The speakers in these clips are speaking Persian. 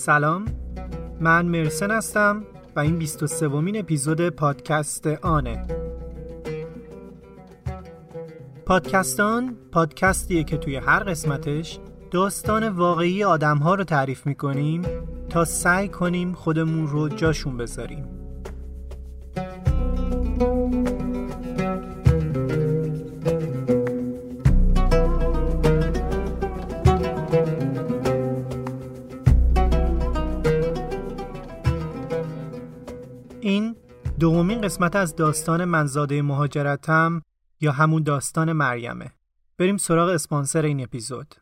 سلام. من مرسن هستم و این 23 ومین اپیزود پادکست آنه. پادکستان پادکستیه که توی هر قسمتش داستان واقعی آدم ها رو تعریف می‌کنیم تا سعی کنیم خودمون رو جاشون بذاریم. قسمت از داستان منزاده مهاجرتم یا همون داستان مریمه. بریم سراغ اسپانسر این اپیزود.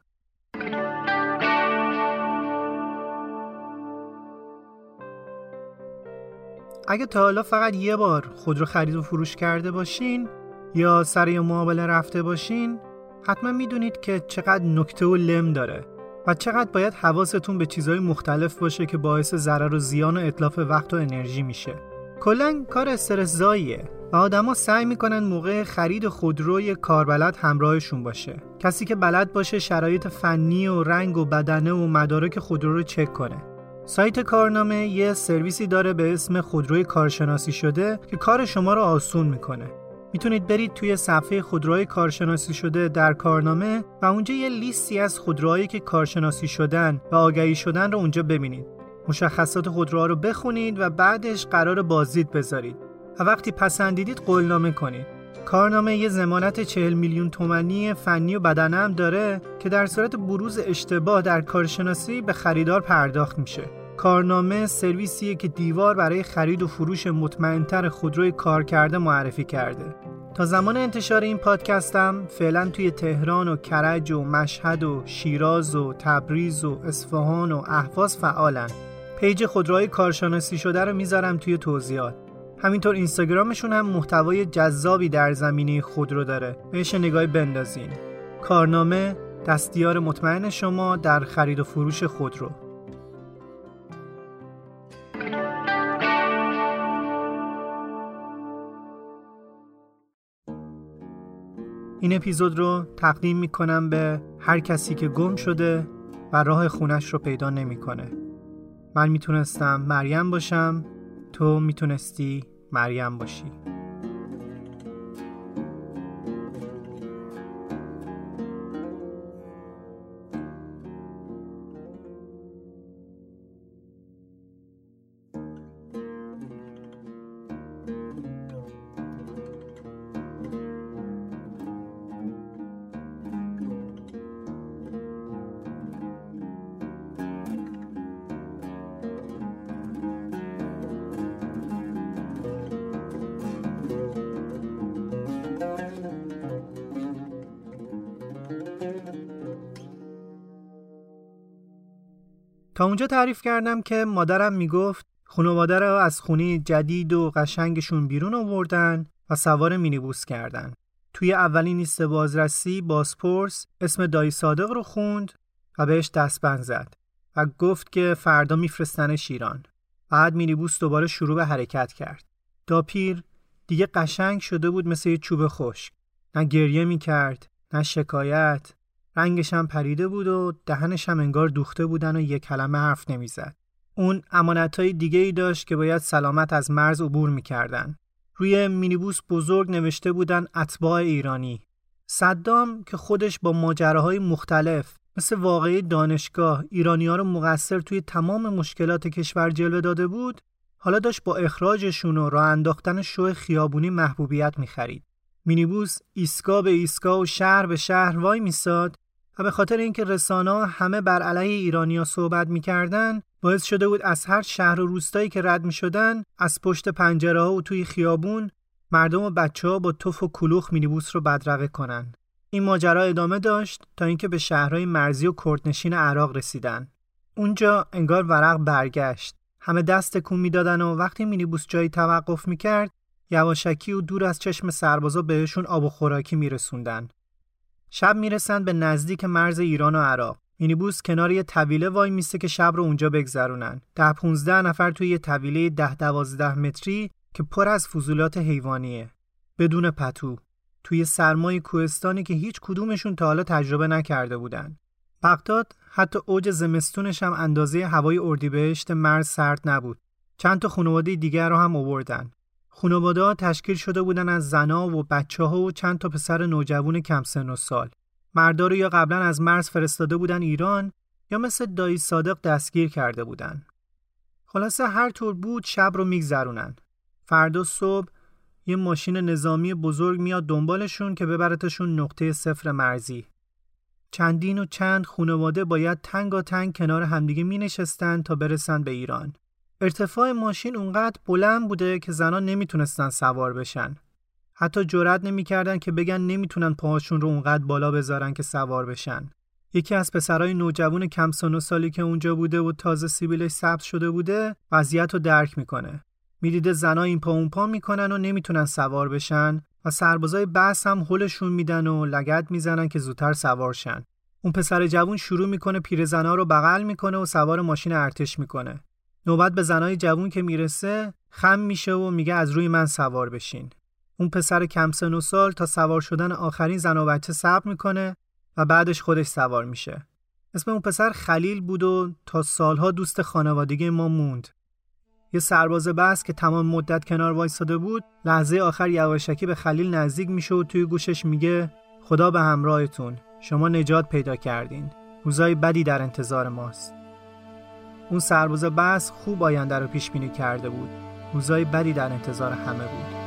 اگه تا حالا فقط یه بار خودرو خرید و فروش کرده باشین یا سر یه معامله رفته باشین حتما می‌دونید که چقدر نکته و لم داره و چقدر باید حواستون به چیزهای مختلف باشه که باعث ضرر و زیان و اطلاف وقت و انرژی میشه. کلا کار استرسزاییه و آدما سعی می‌کنن موقع خرید خودروی کاربلد همراهشون باشه. کسی که بلد باشه شرایط فنی و رنگ و بدنه و مدارک خودرو رو چک کنه. سایت کارنامه یه سرویسی داره به اسم خودروی کارشناسی شده که کار شما رو آسون می‌کنه. می‌تونید برید توی صفحه خودروهای کارشناسی شده در کارنامه و اونجا یه لیستی از خودروهایی که کارشناسی شدن و آگهی شدن رو اونجا ببینید. مشخصات خودروها رو بخونید و بعدش قرار بازدید بذارید. و وقتی پسندیدید قولنامه کنید. کارنامه یه زمانت 40 میلیون تومانی فنی و بدنه هم داره که در صورت بروز اشتباه در کارشناسی به خریدار پرداخت میشه. کارنامه سرویسیه که دیوار برای خرید و فروش مطمئنتر خودروی کار کرده معرفی کرده. تا زمان انتشار این پادکستم فعلا توی تهران و کرج و مشهد و شیراز و تبریز و اصفهان و اهواز فعالن. پیج خودروهای کارشناسی شده رو می‌ذارم توی توضیحات. همینطور اینستاگرامشون هم محتوای جذابی در زمینه خودرو داره. بهش نگاهی بندازین. کارنامه دستیار مطمئن شما در خرید و فروش خودرو. این اپیزود رو تقدیم می‌کنم به هر کسی که گم شده و راه خونش رو پیدا نمی‌کنه. من می‌تونستم مریم باشم تو می‌تونستی مریم باشی. تا اونجا تعریف کردم که مادرم می‌گفت خانواده رو از خونه جدید و قشنگشون بیرون آوردن و سوار مینیبوس کردن. توی اولین لیست بازرسی بازپرس اسم دایی صادق رو خوند و بهش دستبند زد و گفت که فردا میفرستنش ایران. بعد مینیبوس دوباره شروع به حرکت کرد. داپیر دیگه قشنگ شده بود مثل یه چوب خشک. نه گریه می‌کرد، نه شکایت، رنگش هم پریده بود و دهنش هم انگار دوخته بودن و یک کلمه حرف نمی‌زد. اون امانتهای دیگه ای داشت که باید سلامت از مرز عبور می‌کردن. روی مینیبوس بزرگ نوشته بودن اتباع ایرانی. صدام که خودش با ماجراهای مختلف مثل واقعی دانشگاه ایرانی ها رو مقصر توی تمام مشکلات کشور جلوه داده بود حالا داشت با اخراجشون و راه انداختن شو خیابونی محبوبیت می‌خرید. مینیبوس ایستگاه به ایستگاه و شهر به شهر وای میساد و به خاطر اینکه رسانه همه بر علیه ایرانیا صحبت می‌کردن باعث شده بود از هر شهر و روستایی که رد می‌شدن از پشت پنجره ها و توی خیابون مردم و بچه ها با تف و کلوخ مینیبوس رو بدرقه کنن. این ماجرا ادامه داشت تا اینکه به شهرهای مرزی و کردنشین عراق رسیدن. اونجا انگار ورق برگشت. همه دست تکون می‌دادن و وقتی مینیبوس جایی توقف می‌کرد یواشکی و دور از چشم سربازا بهشون آب و خوراکی میرسوندن. شب می‌رسند به نزدیک مرز ایران و عراق. مینیبوس کنار یه طویله وای میسته که شب رو اونجا بگذرونن. ده 15 نفر توی یه طویله ده دوازده متری که پر از فضولات حیوانیه. بدون پتو. توی سرمای کوهستانی که هیچ کدومشون تا حالا تجربه نکرده بودن. بغداد حتی اوج زمستونش هم اندازه هوای اردیبهشت مرز سرد نبود. چند تا خانواده دیگر رو هم آوردن. خانواده تشکیل شده بودن از زنا و بچه ها و چند تا پسر نوجوان کم سن و سال. مردا رو یا قبلا از مرز فرستاده بودن ایران یا مثل دایی صادق دستگیر کرده بودن. خلاصه هر طور بود شب رو میگذرونن. فردا صبح یه ماشین نظامی بزرگ میاد دنبالشون که ببرتشون نقطه صفر مرزی. چندین و چند خانواده باید تنگا تنگ کنار همدیگه می نشستن تا برسن به ایران. ارتفاع ماشین اونقدر بلند بوده که زنان نمی‌تونستن سوار بشن. حتی جرأت نمی‌کردن که بگن نمی‌تونن پاهاشون رو اونقدر بالا بذارن که سوار بشن. یکی از پسرای نوجوان کم سن و سالی که اونجا بوده و تازه سیبیلش سبز شده بوده وضعیت رو درک می‌کنه. می‌دیده زنا این پا اون پا می‌کنن و نمی‌تونن سوار بشن و سربازای بس هم هلشون میدن و لگت می‌زنن که زودتر سوار شن. اون پسر جوون شروع می‌کنه پیرزنا رو بغل می‌کنه و سوار ماشین ارتش می‌کنه. نوبت به زنای جوون که می‌رسه خم میشه و میگه از روی من سوار بشین. اون پسر کم سن و سال تا سوار شدن آخرین زن و بچه صبر می‌کنه و بعدش خودش سوار میشه. اسم اون پسر خلیل بود و تا سالها دوست خانوادگی ما موند. یه سرباز بس که تمام مدت کنار وایساده بود لحظه آخر یواشکی به خلیل نزدیک میشه و توی گوشش میگه خدا به همراهتون شما نجات پیدا کردین روزای بدی در انتظار ماست اون سرباز بس خوب آینده رو پیش بینی کرده بود. روزای بدی در انتظار همه بود.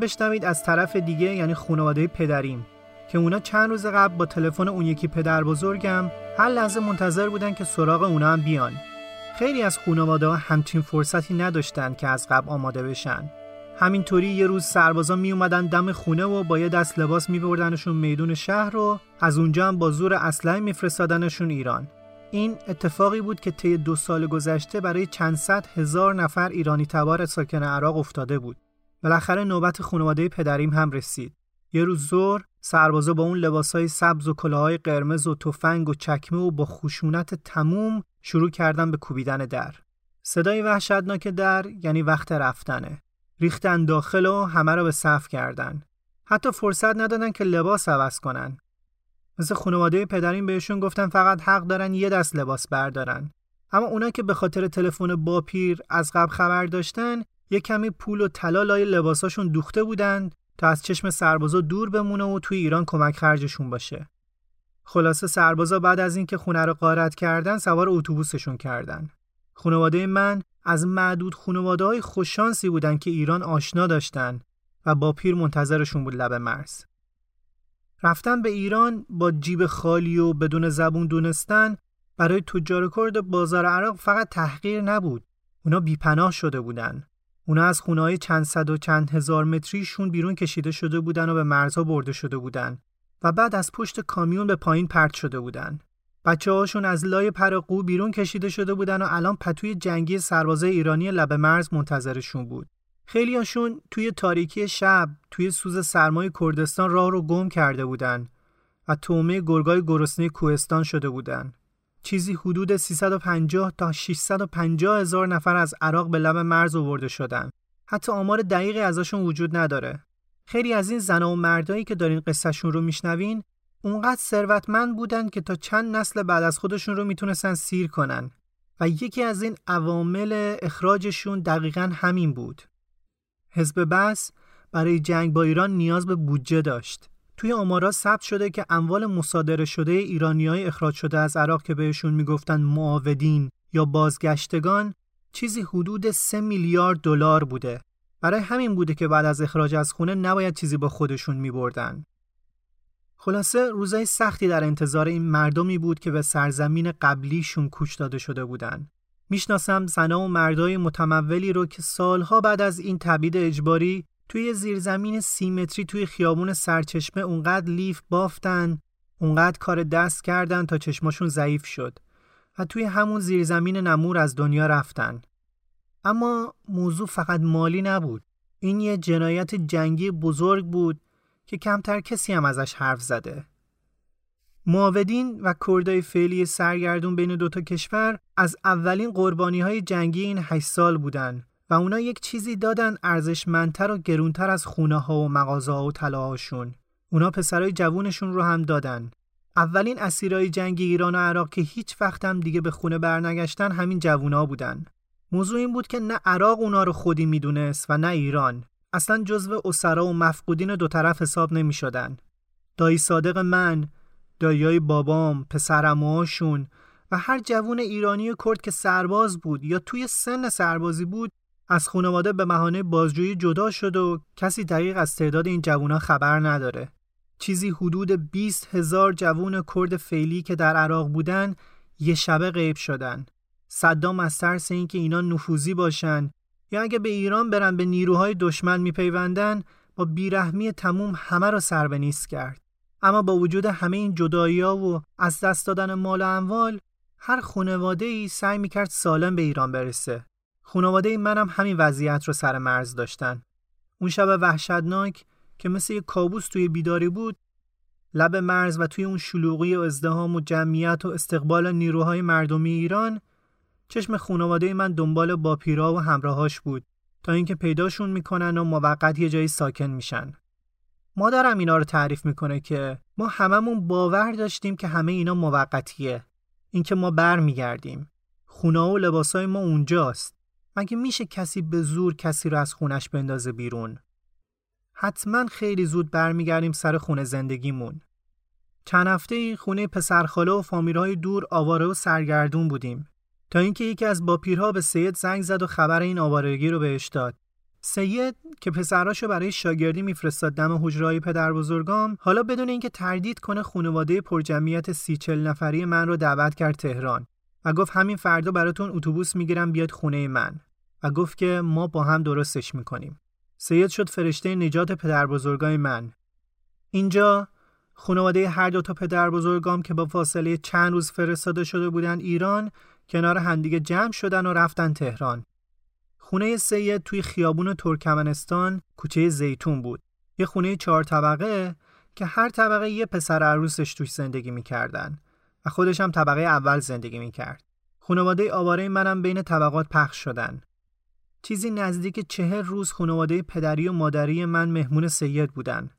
بشنوید از طرف دیگه یعنی خانواده پدریم که اونا چند روز قبل با تلفن اون یکی پدر بزرگم هر لحظه منتظر بودن که سراغ اونا هم بیان. خیلی از خانواده ها همچین فرصتی نداشتن که از قبل آماده بشن. همینطوری یه روز سربازا می اومدن دم خونه و با یه دست لباس می بردنشون میدون شهر و از اونجا هم با زور اسلحه میفرستادنشون ایران. این اتفاقی بود که طی دو سال گذشته برای چند صد هزار نفر ایرانی تبار ساکن عراق افتاده بود. بالاخره نوبت خانواده پدریم هم رسید. یه روز زور سربازا با اون لباسای سبز و کلاهای قرمز و تفنگ و چکمه و با خشونت تموم شروع کردن به کوبیدن در. صدای وحشتناک در یعنی وقت رفتنه. ریختن داخل و همه را به صف کردن. حتی فرصت ندادن که لباس عوض کنن. مثل خانواده پدریم بهشون گفتن فقط حق دارن یه دست لباس بردارن. اما اونا که به خاطر تلفن با پیر از قبل خبر داشتن یه کمی پول و طلا لای لباساشون دوخته بودن تا از چشم سربازا دور بمونه و توی ایران کمک خرجشون باشه. خلاصه سربازا بعد از اینکه خونه رو غارت کردن سوار اتوبوسشون کردن. خانواده من از معدود خانواده های خوششانسی بودن که ایران آشنا داشتن و با پیر منتظرشون بود لب مرز. رفتن به ایران با جیب خالی و بدون زبون دونستن برای تجار کرد بازار عراق فقط تحقیر نبود. اونا بیپناه شده بودن. اونا از خونه‌های چند صد و چند هزار متریشون بیرون کشیده شده بودن و به مرزها برده شده بودن و بعد از پشت کامیون به پایین پرت شده بودن. بچه هاشون از لای پرقو بیرون کشیده شده بودن و الان پتوی جنگی سربازه ایرانی لب مرز منتظرشون بود. خیلی هاشون توی تاریکی شب توی سوز سرمای کردستان راه رو گم کرده بودن و تومه گرگای گرسنه کوهستان شده بودن. چیزی حدود 350 تا 650 هزار نفر از عراق به لب مرز آورده شدن. حتی آمار دقیقی ازشون وجود نداره. خیلی از این زنها و مردایی که دارین قصهشون رو میشنوین اونقدر ثروتمند بودن که تا چند نسل بعد از خودشون رو می‌تونستن سیر کنن و یکی از این عوامل اخراجشون دقیقا همین بود. حزب بس برای جنگ با ایران نیاز به بودجه داشت. توی آمارا ثبت شده که اموال مصادره شده ایرانیای اخراج شده از عراق که بهشون می‌گفتن معاودین یا بازگشتگان چیزی حدود 3 میلیارد دلار بوده. برای همین بوده که بعد از اخراج از خونه نباید چیزی با خودشون میبردن. خلاصه روزای سختی در انتظار این مردمی بود که به سرزمین قبلیشون کوچ داده شده بودن. می‌شناسم زنها و مردای متمولی رو که سالها بعد از این تبعید اجباری توی زیرزمین سی متری توی خیابون سرچشمه اونقدر لیف بافتن اونقدر کار دست کردن تا چشماشون ضعیف شد و توی همون زیرزمین نمور از دنیا رفتن. اما موضوع فقط مالی نبود. این یه جنایت جنگی بزرگ بود که کمتر کسی هم ازش حرف زده. معاودین و کردای فعلی سرگردون بین دوتا کشور از اولین قربانی های جنگی این هشت سال بودن. و اونا یک چیزی دادن ارزشمندتر و گرونتر از خونه ها و مغازه ها و طلاهاشون. اونا پسرای جوونشون رو هم دادن. اولین اسیرای جنگی ایران و عراق که هیچ وقت هم دیگه به خونه برنگشتن همین جوونا بودن. موضوع این بود که نه عراق اونا رو خودی می‌دونست و نه ایران. اصلا جزو اسرا و مفقودین دو طرف حساب نمی شدن. دایی صادق من، دایای بابام، پسرموهاشون و هر جوون ایرانی کرد که سرباز بود یا توی سن سربازی بود از خانواده به بهانه بازجویی جدا شد و کسی دقیق از تعداد این جوونا خبر نداره. چیزی حدود 20 هزار جوون کرد فعلی که در عراق بودن یه شبه غیب شدن. صدام از ترس اینکه اینا نفوذی باشن یا اگه به ایران برن به نیروهای دشمن میپیوندن با بیرحمی تموم همه رو سر به نیست کرد. اما با وجود همه این جدایی ها و از دست دادن مال و اموال هر خانواده ای سعی می‌کرد سالم به ایران برسه. خانواده منم همین وضعیت رو سر مرز داشتن. اون شب وحشتناک که مثل یک کابوس توی بیداری بود لب مرز و توی اون شلوغی و ازدهام و جمعیت و استقبال نیروهای مردمی ایران چشم خانواده من دنبال باپیرا و همراهاش بود تا اینکه پیداشون می‌کنن و موقت یه جایی ساکن میشن. مادرم اینا رو تعریف می‌کنه که ما هممون باور داشتیم که همه اینا موقتیه. اینکه ما برمیگردیم. خونه و لباسای ما اونجاست. مگه میشه کسی به زور کسی رو از خونش بندازه بیرون؟ حتما خیلی زود برمیگردیم سر خونه زندگیمون. چند هفته خونه پسرخاله و فامیلهای دور آواره و سرگردون بودیم. تا اینکه یکی از باپیرها به سید زنگ زد و خبر این آوارگی رو بهش داد. سید که پسراشو برای شاگردی میفرستاد دم حجرهای پدر بزرگام حالا بدون اینکه تردید کنه خانواده پرجمعیت سی چل نفری من رو دعوت کرد تهران و گفت همین فردا براتون اتوبوس می‌گیرم بیاد خونه من و گفت که ما با هم درستش می‌کنیم. سید شد فرشته نجات پدر بزرگای من. اینجا خانواده هر دو تا پدر بزرگام که با فاصله چند روز فرستاده شده بودن ایران کنار همدیگه جمع شدن و رفتن تهران. خونه سید توی خیابون ترکمنستان کوچه زیتون بود. یه خونه چهار طبقه که هر طبقه یه پسر عروسش توش زندگی می‌کردن و خودش هم طبقه اول زندگی می‌کرد. خانواده آواره منم بین طبقات پخش شدن. چیزی نزدیک چهر روز خانواده پدری و مادری من مهمون سید بودن.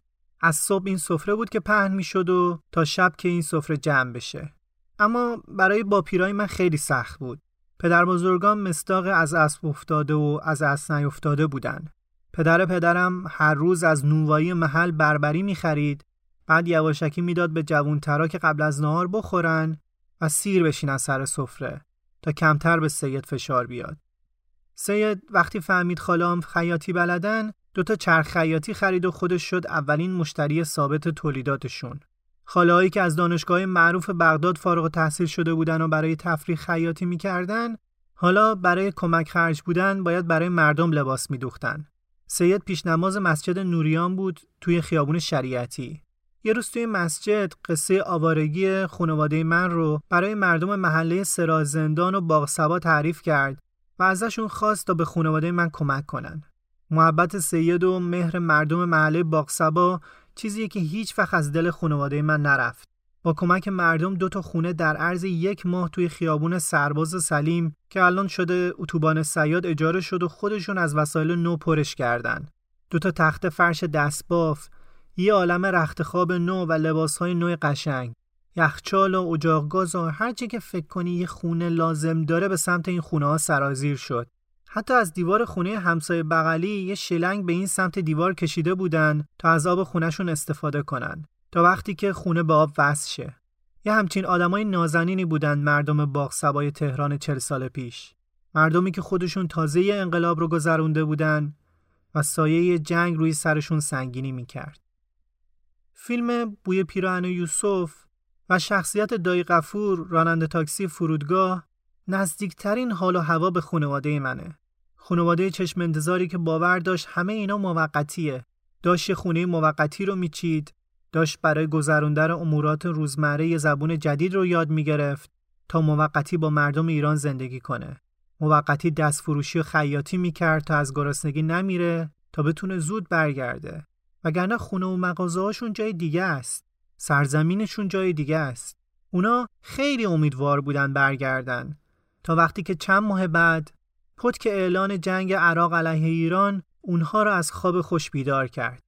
از صبح این سفره بود که پهن می‌شد و تا شب که این سفره جمع بشه. اما برای باپیرای من خیلی سخت بود. پدر بزرگان مستاق از اسب افتاده و از اسب نیفتاده بودن. پدر پدرم هر روز از نوایی محل بربری می خرید بعد یواشکی می‌داد به جوونترا که قبل از نهار بخورن و سیر بشین سر سفره تا کمتر به سید فشار بیاد. سید وقتی فهمید خالام خیاطی بلدن دوتا چرخ خیاطی خرید و خودش شد اولین مشتری ثابت تولیداتشون. خالهایی که از دانشگاه معروف بغداد فارغ تحصیل شده بودن و برای تفریح خیاطی می‌کردن حالا برای کمک خرج بودن باید برای مردم لباس میدوختن. سید پیش نماز مسجد نوریان بود توی خیابون شریعتی. یه روز توی مسجد قصه آوارگی خانواده من رو برای مردم محله سرازندان و باغسبا تعریف کرد و ازشون خواست تا به خانواده من کمک کنن. محبت سید و مهر مردم محله باغسبا چیزی که هیچ وقت از دل خانواده من نرفت. با کمک مردم دو تا خونه در عرض یک ماه توی خیابون سرباز سلیم که الان شده اتوبان سیاد اجاره شد و خودشون از وسایل نو پرش کردن. دو تا تخت فرش دستباف، یه عالم رخت خواب نو و لباسهای نو قشنگ. یخچال و اجاق گاز و هر چی که فکر کنی یه خونه لازم داره به سمت این خونه ها سرازیر شد. حتی از دیوار خونه همسایه بغلی یه شلنگ به این سمت دیوار کشیده بودن تا از آب خونهشون استفاده کنن تا وقتی که خونه به آب وصل شه. یه همچین آدمای نازنینی بودن مردم باغ سبای تهران چل سال پیش. مردمی که خودشون تازه انقلاب رو گذرونده بودن و سایه جنگ روی سرشون سنگینی می‌کرد. فیلم بوی پیراهن یوسف و شخصیت دایی قفور راننده تاکسی فرودگاه نزدیکترین حال و هوا به خانواده منه. خانواده چشم انتظاری که باور داشت همه اینا موقتیه. داشت خونه موقتی رو میچید، داشت برای گذروندن امورات روزمره زبون جدید رو یاد می‌گرفت تا موقتی با مردم ایران زندگی کنه. موقتی دست فروشی و خیاطی می‌کرد تا از گرسنگی نمیره تا بتونه زود برگرده. وگرنه خونه و مغازه هاشون جای دیگه است. سرزمینشون جای دیگه است. اونا خیلی امیدوار بودن برگردن تا وقتی که چند ماه بعد پتک اعلان جنگ عراق علیه ایران اونها را از خواب خوش بیدار کرد.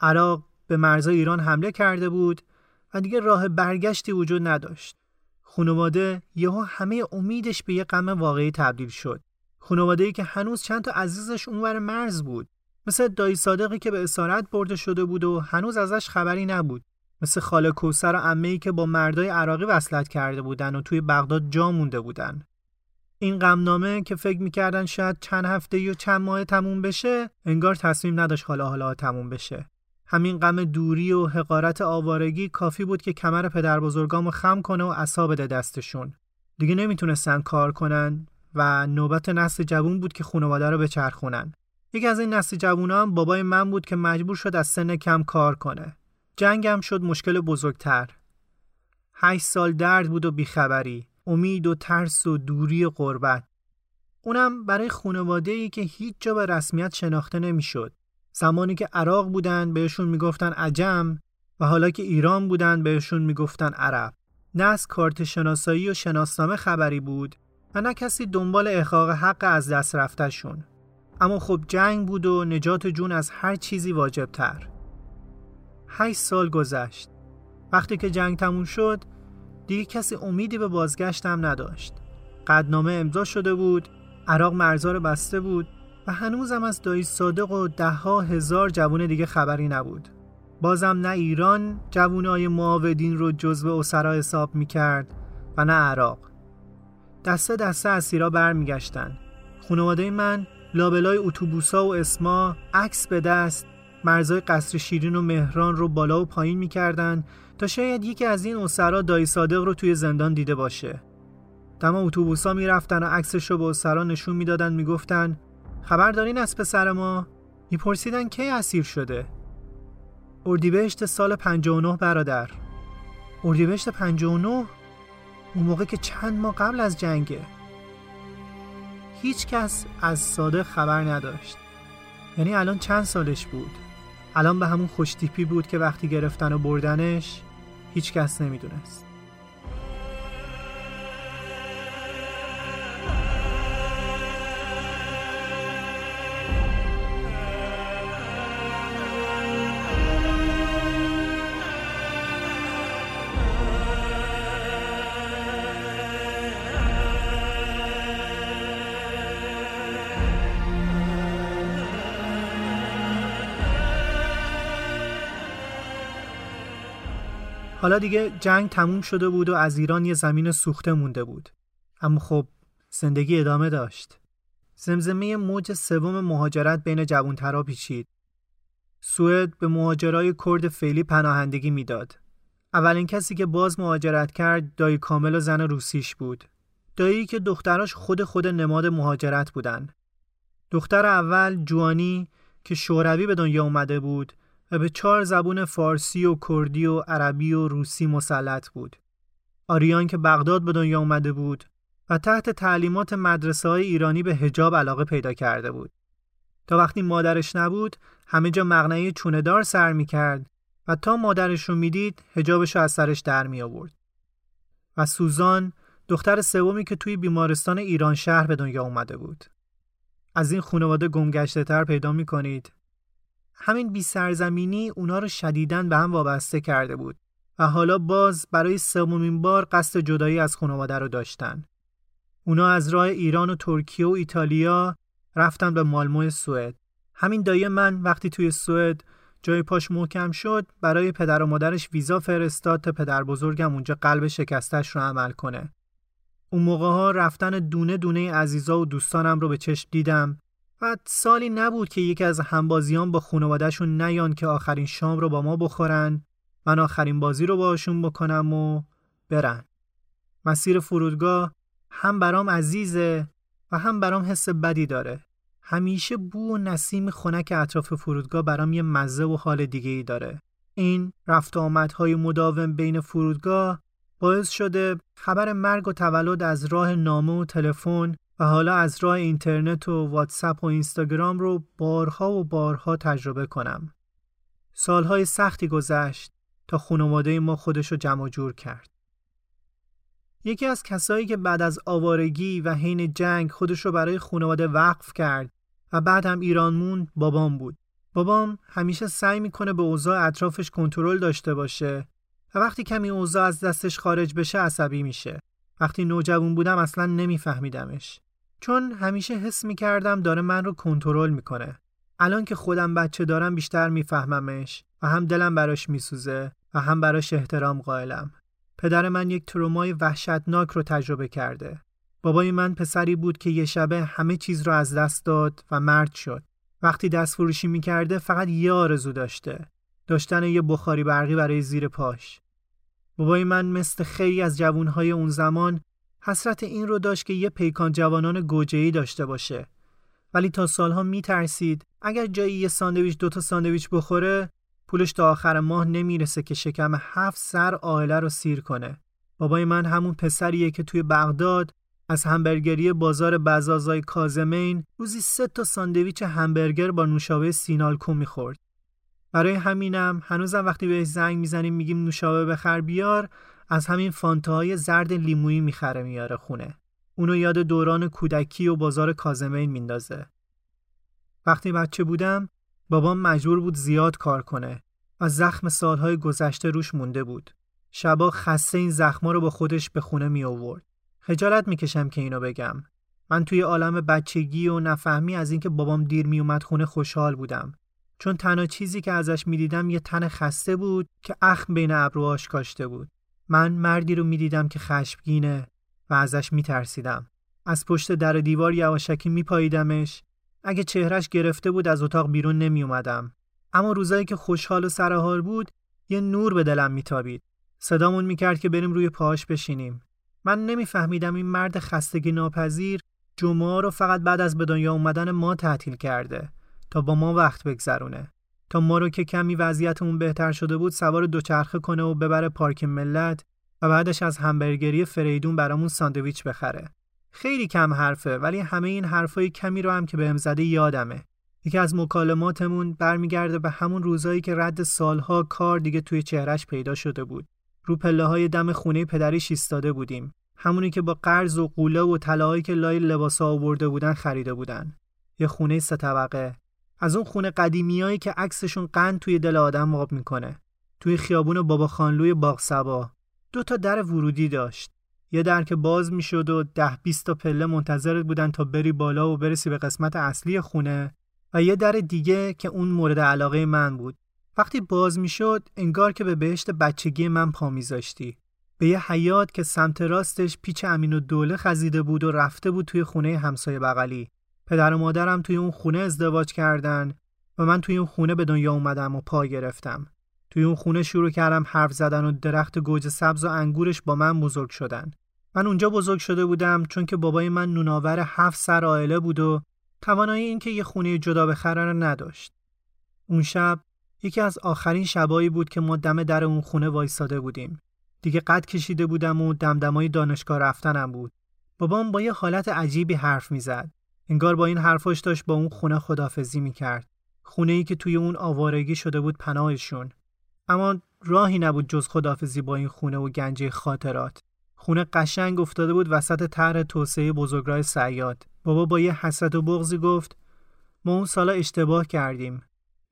عراق به مرزای ایران حمله کرده بود و دیگه راه برگشتی وجود نداشت. خانواده یهو همه امیدش به یه غم واقعی تبدیل شد. خانواده ای که هنوز چند تا عزیزش اونور مرز بود. مثل دایی صادقی که به اسارت برده شده بود و هنوز ازش خبری نبود. مثل خاله کوسر و عمه که با مردای عراقی وصلت کرده بودن و توی بغداد جا مونده بودن. این غمنامه که فکر می‌کردن شاید چند هفته یا چند ماه تموم بشه انگار تصمیم نداشت حالا حالا تموم بشه. همین غم دوری و حقارت آوارگی کافی بود که کمر پدر بزرگامو خم کنه و عصا بده دستشون. دیگه نمی‌تونستن کار کنن و نوبت نسل جوون بود که خانواده رو بچرخونن. یکی از این نسل جوونا بابای من بود که مجبور شد از سن کم کار کنه. جنگم شد مشکل بزرگتر. هشت سال درد بود و بیخبری. امید و ترس و دوری و قربت. اونم برای خانواده ای که هیچ جا به رسمیت شناخته نمی‌شد. زمانی که عراق بودن بهشون می‌گفتن عجم و حالا که ایران بودن بهشون می‌گفتن عرب. نه از کارت شناسایی و شناسنامه خبری بود و نه کسی دنبال احقاق حق از دست رفتهشون. اما خب جنگ بود و نجات جون از هر چیزی واجب تر. هشت سال گذشت. وقتی که جنگ تموم شد دیگه کسی امیدی به بازگشت هم نداشت. قدنامه امضا شده بود، عراق مرزار بسته بود و هنوزم از دایی صادق و دهها هزار جوون دیگه خبری نبود. بازم نه ایران جوونای معاودین رو جزو اسرا حساب می‌کرد و نه عراق. دسته دسته اسیرا برمیگشتن. خانواده من لابلای اتوبوسا و اسما عکس به دست مرزای قصر شیرین و مهران رو بالا و پایین می‌کردن تا شاید یکی از این اسرا دایی صادق رو توی زندان دیده باشه. دم اتوبوسا می‌رفتن و عکسش رو به اسرا نشون می‌دادن می‌گفتن خبر دارین از پسر ما؟ میپرسیدن کی اسیر شده؟ اردیبهشت سال 59 برادر. اردیبهشت 59 اون موقع که چند ماه قبل از جنگه. هیچ کس از صادق خبر نداشت. یعنی الان چند سالش بود؟ الان به همون خوشتیپی بود که وقتی گرفتن و بردنش هیچ کس نمی‌دونست. حالا دیگه جنگ تموم شده بود و از ایران یه زمین سوخته مونده بود. اما خب زندگی ادامه داشت. زمزمه موج سوم مهاجرت بین جوانترا پیچید. سوئد به مهاجرای کرد فعلی پناهندگی می‌داد. اولین کسی که باز مهاجرت کرد دایی کامل و زن روسیش بود. دایی که دختراش خود خود نماد مهاجرت بودن. دختر اول جوانی که شوروی به دنیا اومده بود و به چهار زبون فارسی و کردی و عربی و روسی مسلط بود. آریان که بغداد به دنیا اومده بود و تحت تعلیمات مدرسه های ایرانی به هجاب علاقه پیدا کرده بود. تا وقتی مادرش نبود همه جا مغنعه چوندار سر می کرد و تا مادرش رو می‌دید هجابش رو از سرش در می آورد. و سوزان دختر سومی که توی بیمارستان ایران شهر به دنیا اومده بود. از این خانواده گمگشته تر پیدا می کنید همین بی سرزمینی اونا رو شدیدن به هم وابسته کرده بود و حالا باز برای سومین بار قصد جدایی از خانواده رو داشتن. اونا از راه ایران و ترکیه و ایتالیا رفتن به مالمو سوئد. همین دایی من وقتی توی سوئد جای پاش محکم شد برای پدر و مادرش ویزا فرستاد تا پدر بزرگم اونجا قلب شکستش رو عمل کنه. اون موقع ها رفتن دونه دونه عزیزا و دوستانم رو به چشم دیدم و سالی نبود که یکی از همبازیان با خانوادهشون نیان که آخرین شام رو با ما بخورن من آخرین بازی رو باشون بکنم و برن مسیر فرودگاه هم برام عزیزه و هم برام حس بدی داره. همیشه بو و نسیم خنک اطراف فرودگاه برام یه مزه و حال دیگه ای داره. این رفت آمدهای مداوم بین فرودگاه باعث شده خبر مرگ و تولد از راه نامه و تلفن و حالا از راه اینترنت و واتساپ و اینستاگرام رو بارها و بارها تجربه کنم. سالهای سختی گذشت تا خانواده ما خودش رو جمع جور کرد. یکی از کسایی که بعد از آوارگی و حین جنگ خودش رو برای خانواده وقف کرد و بعد هم ایران موند بابام بود. بابام همیشه سعی می‌کنه به اوضاع اطرافش کنترل داشته باشه و وقتی کمی اوضاع از دستش خارج بشه عصبی میشه. وقتی نوجوان بودم اصلا نمیفهمیدمش. چون همیشه حس می‌کردم داره من رو کنترل می‌کنه. الان که خودم بچه دارم بیشتر میفهممش و هم دلم براش میسوزه و هم براش احترام قائلم. پدر من یک ترومای وحشتناک رو تجربه کرده. بابای من پسری بود که یه شبه همه چیز رو از دست داد و مرد شد. وقتی دست فروشی می‌کرده فقط یه آرزو داشته. داشتن یه بخاری برقی برای زیر پاش. بابای من مثل خیلی از جوانهای اون زمان حسرت این رو داشت که یه پیکان جوانان گوجهی داشته باشه. ولی تا سالها میترسید اگر جایی یه ساندویچ دوتا ساندویچ بخوره پولش تا آخر ماه نمی‌رسه که شکم هفت سر عائله رو سیر کنه. بابای من همون پسریه که توی بغداد از همبرگری بازار بزازای کازمین روزی سه تا ساندویچ همبرگر با نوشابه سینالکو می‌خورد. برای همینم هنوزم وقتی بهش زنگ می‌زنیم میگیم نوشابه بخر بیار از همین فانتاهای زرد لیمویی می‌خره میاره خونه. اونو یاد دوران کودکی و بازار کازمین میندازه. وقتی بچه بودم بابام مجبور بود زیاد کار کنه و زخم سالهای گذشته روش مونده بود. شبا خسته این زخما رو با خودش به خونه می آورد. خجالت می‌کشم که اینو بگم. من توی عالم بچگی و نفهمی از اینکه بابام دیر می اومد خونه خوشحال بودم. چون تنها چیزی که ازش می‌دیدم یه تن خسته بود که اخم بین ابروهاش کاشته بود. من مردی رو می‌دیدم که خشمگینه و ازش میترسیدم. از پشت در دیوار یواشکی میپاییدمش اگه چهرش گرفته بود از اتاق بیرون نمی اومدم. اما روزایی که خوشحال و سرحال بود یه نور به دلم میتابید. صدامون می‌کرد که بریم روی پاهاش بشینیم. من نمیفهمیدم این مرد خستگی ناپذیر جمعه رو فقط بعد از به دنیا اومدن ما تعطیل کرده تا با ما وقت بگذرونه. تا ما رو که کمی وضعیتمون بهتر شده بود سوار دوچرخه کنه و ببره پارک ملت و بعدش از همبرگری فریدون برامون ساندویچ بخره. خیلی کم حرفه ولی همه این حرفای کمی رو هم که بهم زده یادمه. یکی از مکالماتمون برمیگرده به همون روزایی که رد سالها کار دیگه توی چهرش پیدا شده بود. رو پله های دم خونه پدریش ایستاده بودیم. همونی که با قرض و قوله و طلاهایی که لای لباسا آورده بودن خریده بودن. یه خونه سه طبقه. از اون خونه قدیمیایی که عکسشون قند توی دل آدم آب می‌کنه. توی خیابون بابا خانلوی باغ سبا. دو تا در ورودی داشت. یه در که باز می‌شد و ده بیست تا پله منتظرت بودن تا بری بالا و برسی به قسمت اصلی خونه و یه در دیگه که اون مورد علاقه من بود. وقتی باز می‌شد انگار که به بهشت بچگی من پا میذاشتی. به یه حیات که سمت راستش پیچ امین و دوله خزیده بود و رفته بود توی خونه همسایه بغلی. پدر و مادرم توی اون خونه ازدواج کردن و من توی اون خونه به دنیا اومدم و پا گرفتم. توی اون خونه شروع کردم حرف زدن و درخت گوجه سبز و انگورش با من بزرگ شدن. من اونجا بزرگ شده بودم چون که بابای من نوناور هفت سر عائله بود و توانایی اینکه یه خونه جدا بخره رو نداشت. اون شب یکی از آخرین شبایی بود که ما دم در اون خونه وایساده بودیم. دیگه قد کشیده بودم و دمدمای دانشگاه رفتنم بود. بابام با یه حالت عجیبی حرف می‌زد. انگار با این حرفاش داشت با اون خونه خدافزی می‌کرد. خونه ای که توی اون آوارگی شده بود پناهشون. اما راهی نبود جز خدافزی با این خونه و گنجه خاطرات. خونه قشنگ افتاده بود وسط طرح توسعه بزرگراه سیاد. بابا با یه حسرت و بغزی گفت ما اون سالا اشتباه کردیم.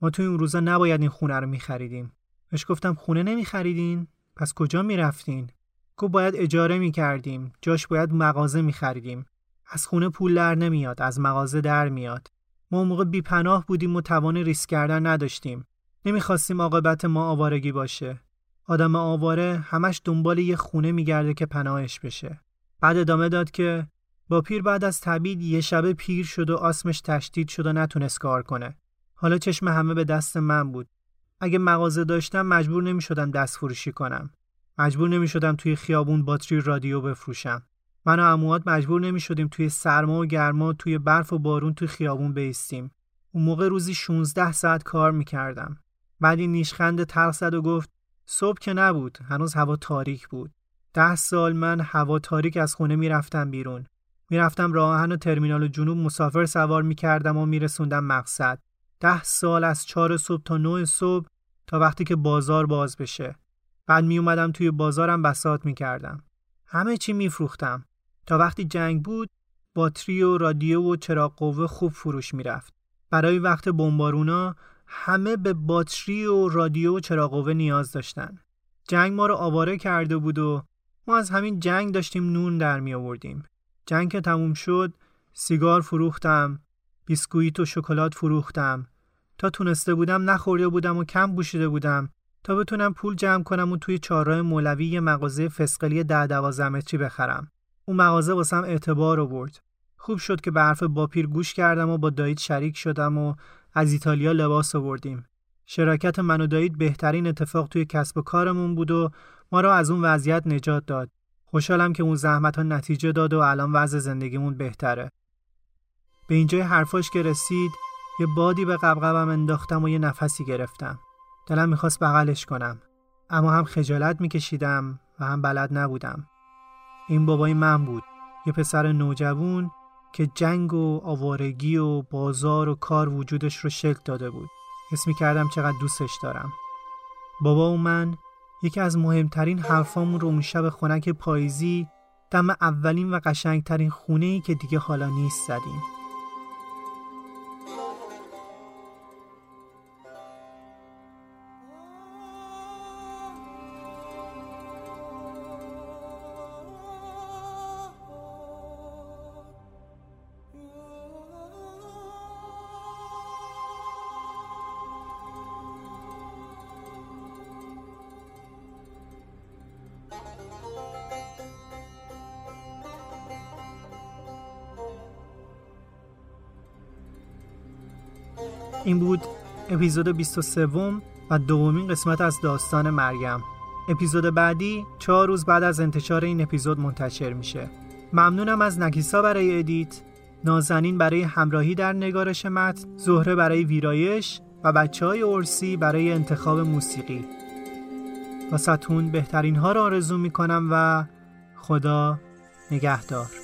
ما توی اون روزا نباید این خونه رو میخریدیم. بهش گفتم خونه نمیخریدین؟ پس کجا می‌رفتین؟ گفت باید اجاره می‌کردیم. جاش باید مغازه میخریدیم. از خونه پول در نمیاد. از مغازه در میاد. ما موقع بیپناه بودیم و توان ریسک کردن نداشتیم. نمی‌خواستیم عاقبت ما آوارگی باشه. آدم آواره همش دنبال یه خونه میگرده که پناهش بشه. بعد ادامه داد که با پیر بعد از تبید یه شبه پیر شد و آسمش تشدید شد و نتونست کار کنه. حالا چشم همه به دست من بود. اگه مغازه داشتم مجبور نمی شدم دست فروشی کنم. مجبور نمی شدم توی خیابون باتری رادیو بفروشم. من و عموات مجبور نمی شدیم توی سرما و گرما توی برف و بارون توی خیابون بیستیم. اون موقع روزی 16 ساعت کار می‌کردم. بعد این نیشخند تلخ و گفت صبح که نبود هنوز هوا تاریک بود. ده سال من هوا تاریک از خونه می‌رفتم بیرون. می‌رفتم راهن و ترمینال جنوب مسافر سوار می‌کردم و میرسوندم مقصد. ده سال از چهار صبح تا نه صبح تا وقتی که بازار باز بشه. بعد می اومدم توی بازارم بسات می‌کردم. همه چی میفروختم. تا وقتی جنگ بود باتری و رادیو و چراغ قوه خوب فروش می‌رفت. برای وقت بمبارونا همه به باتری و رادیو و چراغ قوه نیاز داشتن. جنگ ما رو آواره کرده بود و ما از همین جنگ داشتیم نون در می آوردیم. جنگ که تموم شد سیگار فروختم، بیسکویت و شکلات فروختم. تا تونسته بودم نخورده بودم و کم بوشیده بودم تا بتونم پول جمع کنم و توی چهارراه مولوی یه مغازه فسقلی ده دوازده بخرم. اون مغازه واسم اعتبار آورد. خوب شد که به حرف باپیر گوش کردم و با دایید شریک شدم و از ایتالیا لباس آوردیم. شراکت من و دایید بهترین اتفاق توی کسب و کارمون بود و ما را از اون وضعیت نجات داد. خوشحالم که اون زحمت ها نتیجه داد و الان وضع زندگیمون بهتره. به اینجای حرفاش که رسید یه بادی به قبقبم انداختم و یه نفسی گرفتم. دلم می‌خواست بغلش کنم. اما هم خجالت میکشیدم و هم بلد نبودم. این بابای من بود. یه پسر نوجوون که جنگ و آوارگی و بازار و کار وجودش رو شکل داده بود. حس کردم چقدر دوستش دارم. بابا و من یکی از مهمترین حرفامون رو اون شب خونک پاییزی دم اولین و قشنگترین خونه ای که دیگه حالا نیست زدیم. اپیزود 23 و دومین قسمت از داستان مریم. اپیزود بعدی چهار روز بعد از انتشار این اپیزود منتشر میشه. ممنونم از نکیسا برای ادیت نازنین برای همراهی در نگارش متن زهره برای ویرایش و بچه های ارسی برای انتخاب موسیقی. ستون بهترین ها را آرزو می‌کنم و خدا نگهدار.